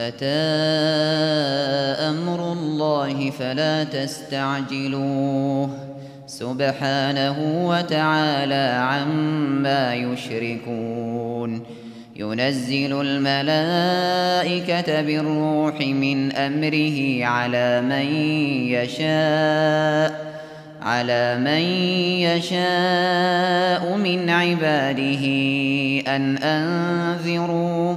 أتى أمر الله فلا تستعجلوه. سبحانه وتعالى عما يشركون. ينزل الملائكة بالروح من أمره على من يشاء على من يشاء من عباده أن أنذروا.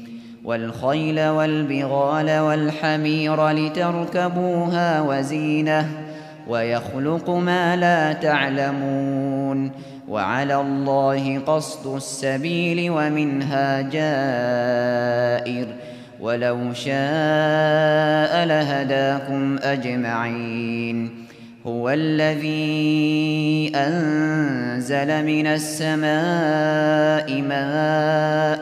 والخيل والبغال والحمير لتركبوها وزينة ويخلق ما لا تعلمون وعلى الله قصد السبيل ومنها جائر ولو شاء لهداكم أجمعين هو الذي أنزل من السماء ماء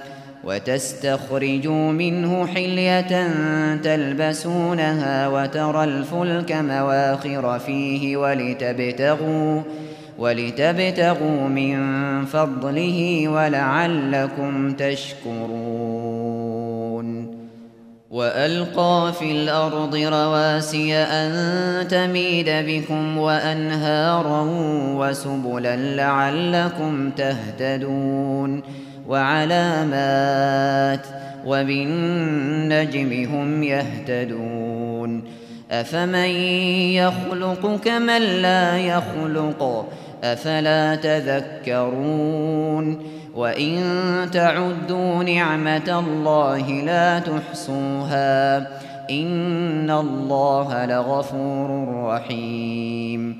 وتستخرجوا منه حلية تلبسونها وترى الفلك مواخر فيه ولتبتغوا ولتبتغوا من فضله ولعلكم تشكرون. وألقى في الأرض رواسي أن تميد بكم وأنهارا وسبلا لعلكم تهتدون. وعلامات وبالنجم هم يهتدون أفمن يخلق كمن لا يخلق أفلا تذكرون وإن تعدوا نعمة الله لا تحصوها إن الله لغفور رحيم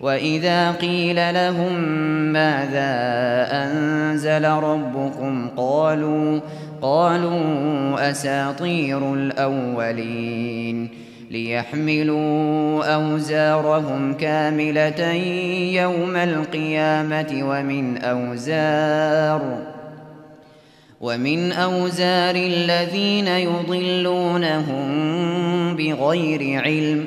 وإذا قيل لهم ماذا أنزل ربكم قالوا قالوا أساطير الأولين ليحملوا أوزارهم كاملة يوم القيامة ومن أوزار ومن أوزار الذين يضلونهم بغير علم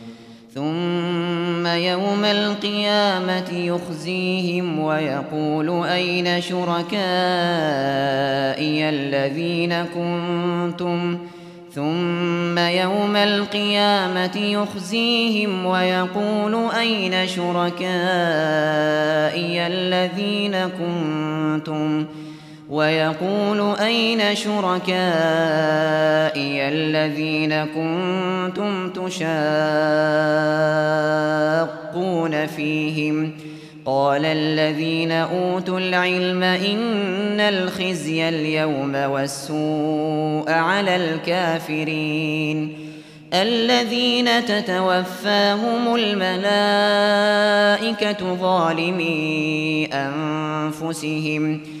ثم يوم القيامة يخزيهم ويقول أين شركائي الذين كنتم؟ ثم يوم القيامة يخزيهم ويقول أين شركائي الذين كنتم؟ ويقول أين شركائي الذين كنتم تشاقون فيهم؟ قال الذين أوتوا العلم إن الخزي اليوم والسوء على الكافرين. الذين تتوفاهم الملائكة ظالمي أنفسهم.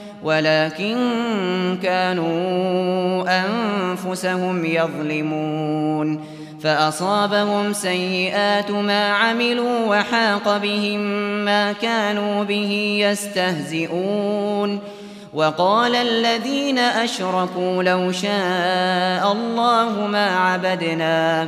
ولكن كانوا أنفسهم يظلمون. فأصابهم سيئات ما عملوا وحاق بهم ما كانوا به يستهزئون. وقال الذين أشركوا لو شاء الله ما عبدنا.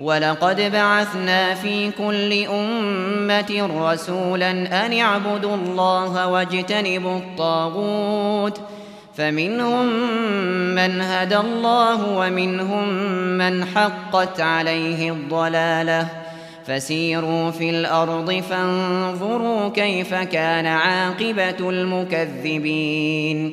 ولقد بعثنا في كل أمة رسولا أن اعبدوا الله واجتنبوا الطاغوت. فمنهم من هدى الله ومنهم من حقت عليه الضلالة. فسيروا في الأرض فانظروا كيف كان عاقبة المكذبين.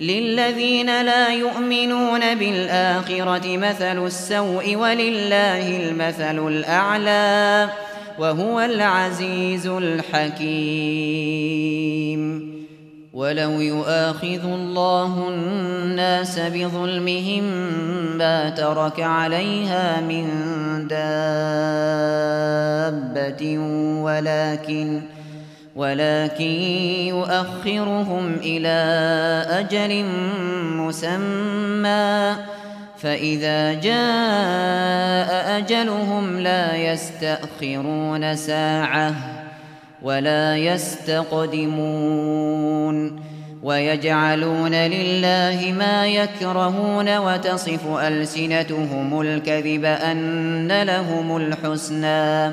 للذين لا يؤمنون بالآخرة مثل السوء ولله المثل الأعلى وهو العزيز الحكيم ولو يؤاخذ الله الناس بظلمهم ما ترك عليها من دابة ولكن ولكن يؤخرهم إلى أجل مسمى. فإذا جاء أجلهم لا يستأخرون ساعة ولا يستقدمون. ويجعلون لله ما يكرهون وتصف ألسنتهم الكذب أن لهم الحسنى.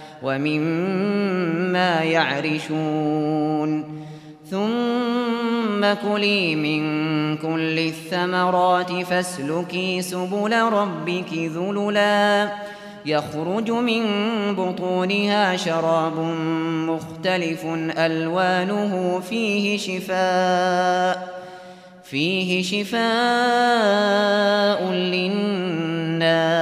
ومما يعرشون ثم كلي من كل الثمرات فاسلكي سبل ربك ذللا يخرج من بطونها شراب مختلف ألوانه فيه شفاء فيه شفاء للناس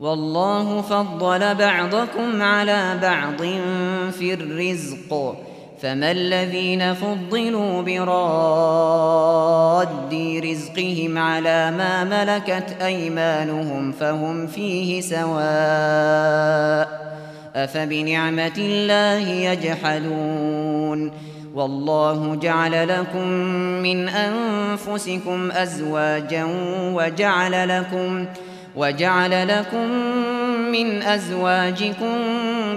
والله فضل بعضكم على بعض في الرزق. فما الذين فضلوا براد رزقهم على ما ملكت أيمانهم فهم فيه سواء أفبنعمة الله يجحدون. والله جعل لكم من أنفسكم أزواجا وجعل لكم وجعل لكم من أزواجكم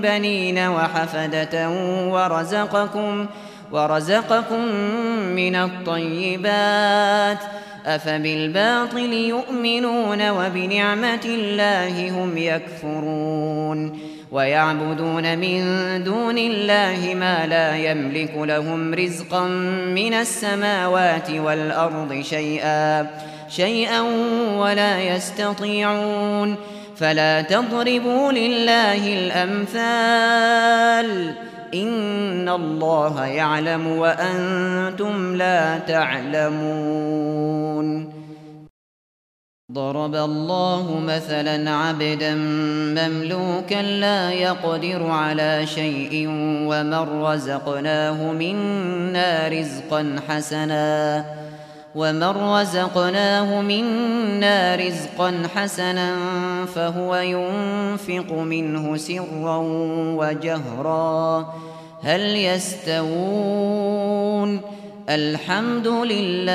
بنين وحفدة ورزقكم ورزقكم من الطيبات أفبالباطل يؤمنون وبنعمة الله هم يكفرون ويعبدون من دون الله ما لا يملك لهم رزقا من السماوات والأرض شيئا شيئا ولا يستطيعون فلا تضربوا لله الأمثال إن الله يعلم وأنتم لا تعلمون ضرب الله مثلا عبدا مملوكا لا يقدر على شيء ومن رزقناه منا رزقا حسنا ومن رزقناه منا رزقا حسنا فهو ينفق منه سرا وجهرا هل يستوون الحمد لله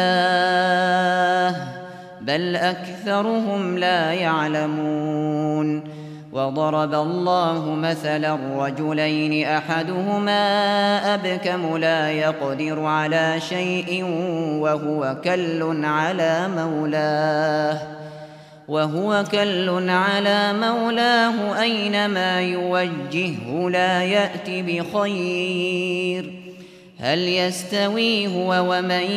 بل أكثرهم لا يعلمون وضرب الله مثلا رجلين أحدهما أبكم لا يقدر على شيء وهو كل على مولاه. وهو كل على مولاه أينما يوجهه لا يأت بخير. هل يستوي هو ومن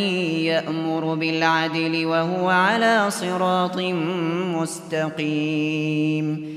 يأمر بالعدل وهو على صراط مستقيم؟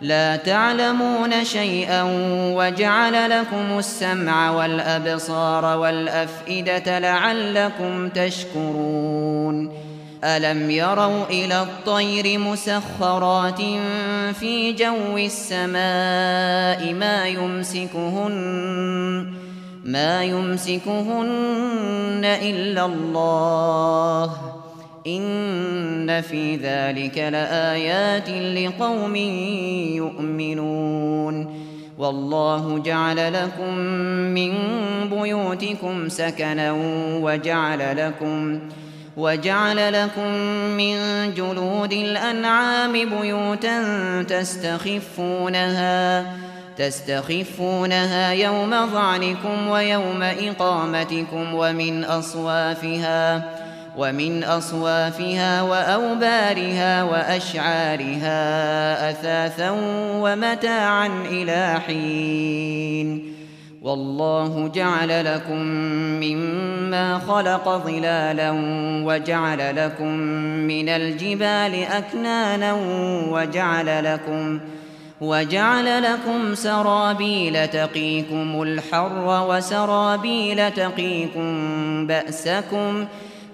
لا تعلمون شيئا وجعل لكم السمع والأبصار والأفئدة لعلكم تشكرون. ألم يروا إلى الطير مسخرات في جو السماء ما يمسكهن ما يمسكهن إلا الله. إن في ذلك لآيات لقوم يؤمنون والله جعل لكم من بيوتكم سكنا وجعل لكم وجعل لكم من جلود الأنعام بيوتا تستخفونها تستخفونها يوم ظعنكم ويوم إقامتكم ومن أصوافها ومن أصوافها وأوبارها وأشعارها أثاثا ومتاعا إلى حين. والله جعل لكم مما خلق ظلالا وجعل لكم من الجبال أكنانا وجعل لكم ۖ وجعل لكم سرابيل تقيكم الحر وسرابيل تقيكم بأسكم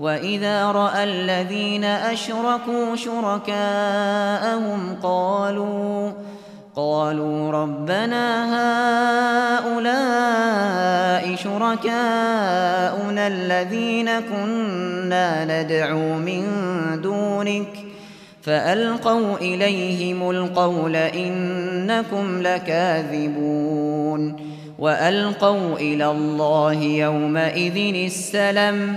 وإذا رأى الذين أشركوا شركاءهم قالوا قالوا ربنا هؤلاء شركاؤنا الذين كنا ندعو من دونك فألقوا إليهم القول إنكم لكاذبون وألقوا إلى الله يومئذ السلم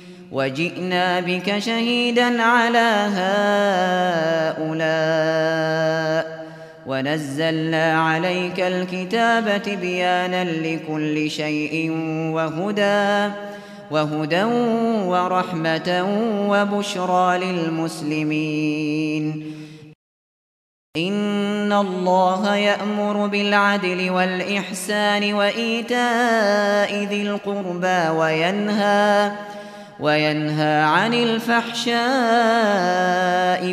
وجئنا بك شهيدا على هؤلاء. ونزلنا عليك الكتاب بيانا لكل شيء وهدى وهدى ورحمة وبشرى للمسلمين. إن الله يأمر بالعدل والإحسان وإيتاء ذي القربى وينهى وينهى عن الفحشاء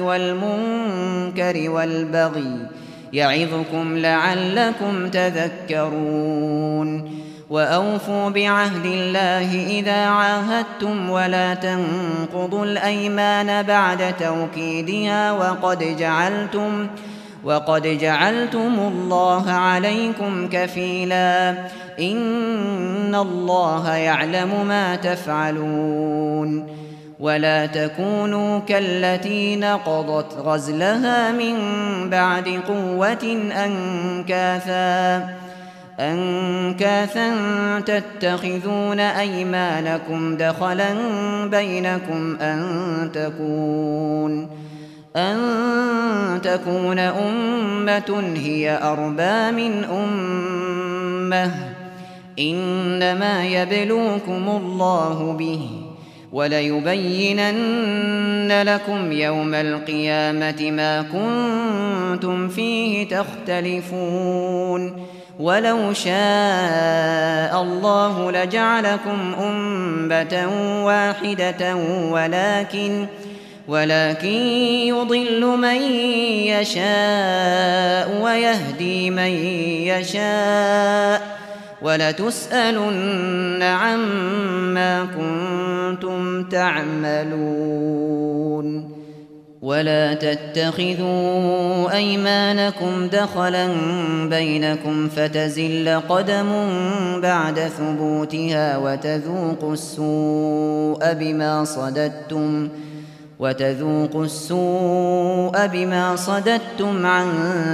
والمنكر والبغي يعظكم لعلكم تذكرون. وأوفوا بعهد الله إذا عاهدتم ولا تنقضوا الأيمان بعد توكيدها وقد جعلتم الله عليكم كفيلا. إن الله يعلم ما تفعلون. ولا تكونوا كالتي نقضت غزلها من بعد قوة أنكاثا. أنكاثا تتخذون أيمانكم دخلا بينكم أن تكون. أن تكون أمة هي أربى من أمة. إنما يبلوكم الله به وليبينن لكم يوم القيامة ما كنتم فيه تختلفون. ولو شاء الله لجعلكم أمة واحدة ولكن ولكن يضل من يشاء ويهدي من يشاء ولتسألن عما كنتم تعملون ولا تتخذوا أيمانكم دخلا بينكم فتزل قدم بعد ثبوتها وتذوقوا السوء بما صددتم وتذوقوا السوء بما صددتم عن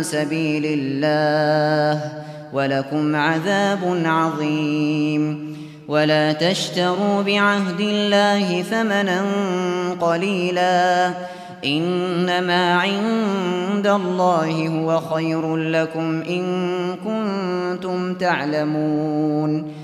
سبيل الله ولكم عذاب عظيم. ولا تشتروا بعهد الله ثمنا قليلا. إنما عند الله هو خير لكم إن كنتم تعلمون.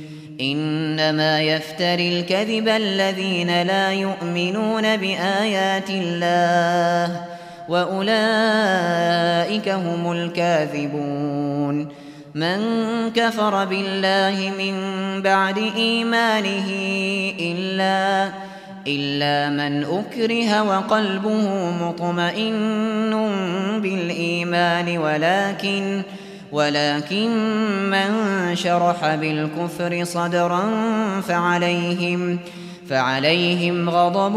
إنما يفتري الكذب الذين لا يؤمنون بآيات الله وأولئك هم الكاذبون. من كفر بالله من بعد إيمانه إلا إلا من أكره وقلبه مطمئن بالإيمان ولكن ولكن من شرح بالكفر صدرا فعليهم فعليهم غضب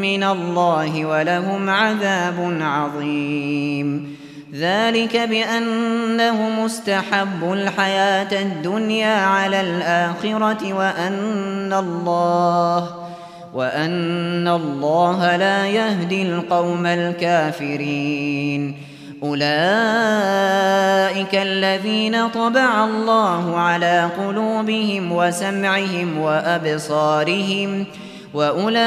من الله ولهم عذاب عظيم. ذلك بأنهم استحبوا الحياة الدنيا على الآخرة وأن الله وأن الله لا يهدي القوم الكافرين. أولئك الذين طبع الله على قلوبهم وسمعهم وأبصارهم وأولئك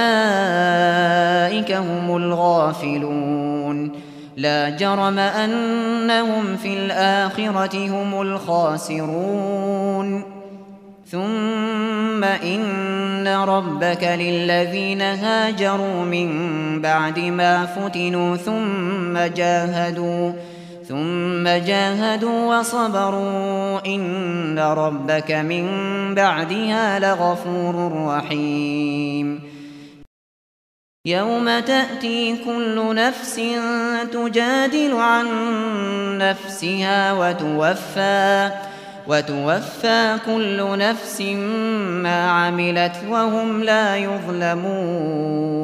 هم الغافلون لا جرم أنهم في الآخرة هم الخاسرون ثم إن ربك للذين هاجروا من بعد ما فتنوا ثم جاهدوا ثم جاهدوا وصبروا. إن ربك من بعدها لغفور رحيم. يوم تأتي كل نفس تجادل عن نفسها وتوفى. وتوفى كل نفس ما عملت وهم لا يظلمون.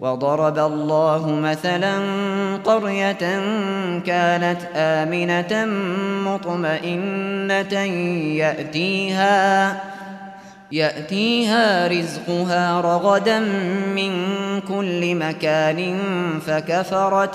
وضرب الله مثلا قرية كانت آمنة مطمئنة يأتيها يأتيها رزقها رغدا من كل مكان فكفرت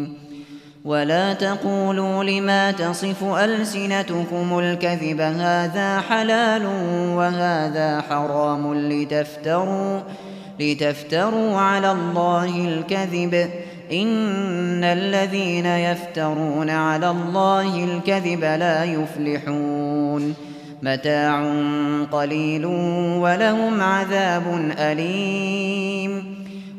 ولا تقولوا لما تصف ألسنتكم الكذب هذا حلال وهذا حرام لتفتروا لتفتروا على الله الكذب. إن الذين يفترون على الله الكذب لا يفلحون. متاع قليل ولهم عذاب أليم.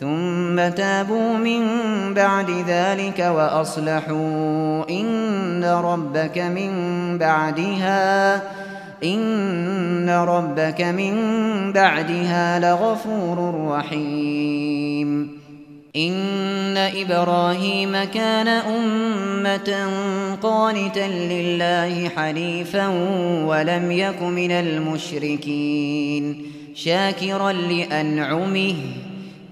ثم تابوا من بعد ذلك وأصلحوا إن ربك من بعدها إن ربك من بعدها لغفور رحيم. إن إبراهيم كان أمة قانتا لله حنيفا ولم يك من المشركين شاكرا لأنعمه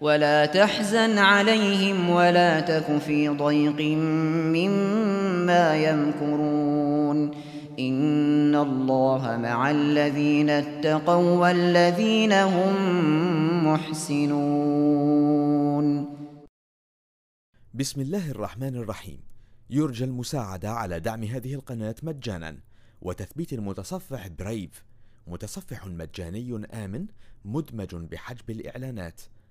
ولا تحزن عليهم ولا تك في ضيق مما يمكرون. إن الله مع الذين اتقوا والذين هم محسنون. بسم الله الرحمن الرحيم. يرجى المساعدة على دعم هذه القناة مجانا وتثبيت المتصفح برايف متصفح مجاني آمن مدمج بحجب الإعلانات.